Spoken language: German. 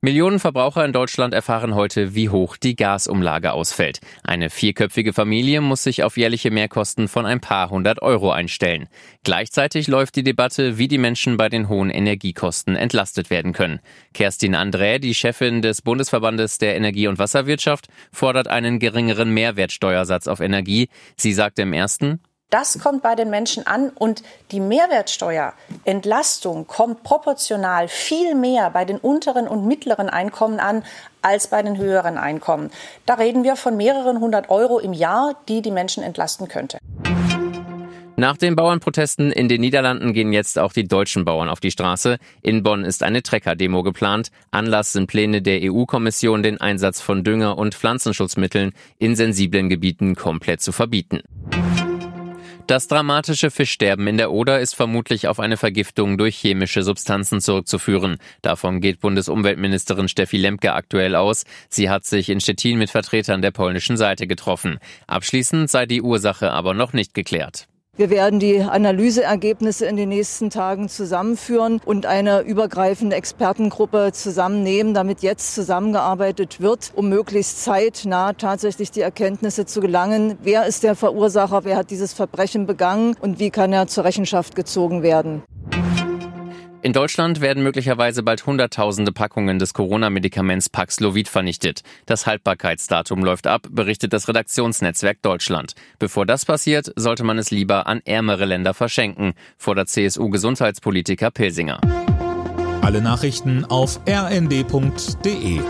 Millionen Verbraucher in Deutschland erfahren heute, wie hoch die Gasumlage ausfällt. Eine vierköpfige Familie muss sich auf jährliche Mehrkosten von ein paar hundert Euro einstellen. Gleichzeitig läuft die Debatte, wie die Menschen bei den hohen Energiekosten entlastet werden können. Kerstin Andrä, die Chefin des Bundesverbandes der Energie- und Wasserwirtschaft, fordert einen geringeren Mehrwertsteuersatz auf Energie. Sie sagte im ersten, das kommt bei den Menschen an und die Mehrwertsteuerentlastung kommt proportional viel mehr bei den unteren und mittleren Einkommen an als bei den höheren Einkommen. Da reden wir von mehreren hundert Euro im Jahr, die die Menschen entlasten könnte. Nach den Bauernprotesten in den Niederlanden gehen jetzt auch die deutschen Bauern auf die Straße. In Bonn ist eine Trecker-Demo geplant. Anlass sind Pläne der EU-Kommission, den Einsatz von Dünger und Pflanzenschutzmitteln in sensiblen Gebieten komplett zu verbieten. Das dramatische Fischsterben in der Oder ist vermutlich auf eine Vergiftung durch chemische Substanzen zurückzuführen. Davon geht Bundesumweltministerin Steffi Lemke aktuell aus. Sie hat sich in Stettin mit Vertretern der polnischen Seite getroffen. Abschließend sei die Ursache aber noch nicht geklärt. Wir werden die Analyseergebnisse in den nächsten Tagen zusammenführen und eine übergreifende Expertengruppe zusammennehmen, damit jetzt zusammengearbeitet wird, um möglichst zeitnah tatsächlich die Erkenntnisse zu gelangen. Wer ist der Verursacher? Wer hat dieses Verbrechen begangen? Und wie kann er zur Rechenschaft gezogen werden? In Deutschland werden möglicherweise bald Hunderttausende Packungen des Corona-Medikaments Paxlovid vernichtet. Das Haltbarkeitsdatum läuft ab, berichtet das Redaktionsnetzwerk Deutschland. Bevor das passiert, sollte man es lieber an ärmere Länder verschenken, fordert CSU-Gesundheitspolitiker Pilsinger. Alle Nachrichten auf rnd.de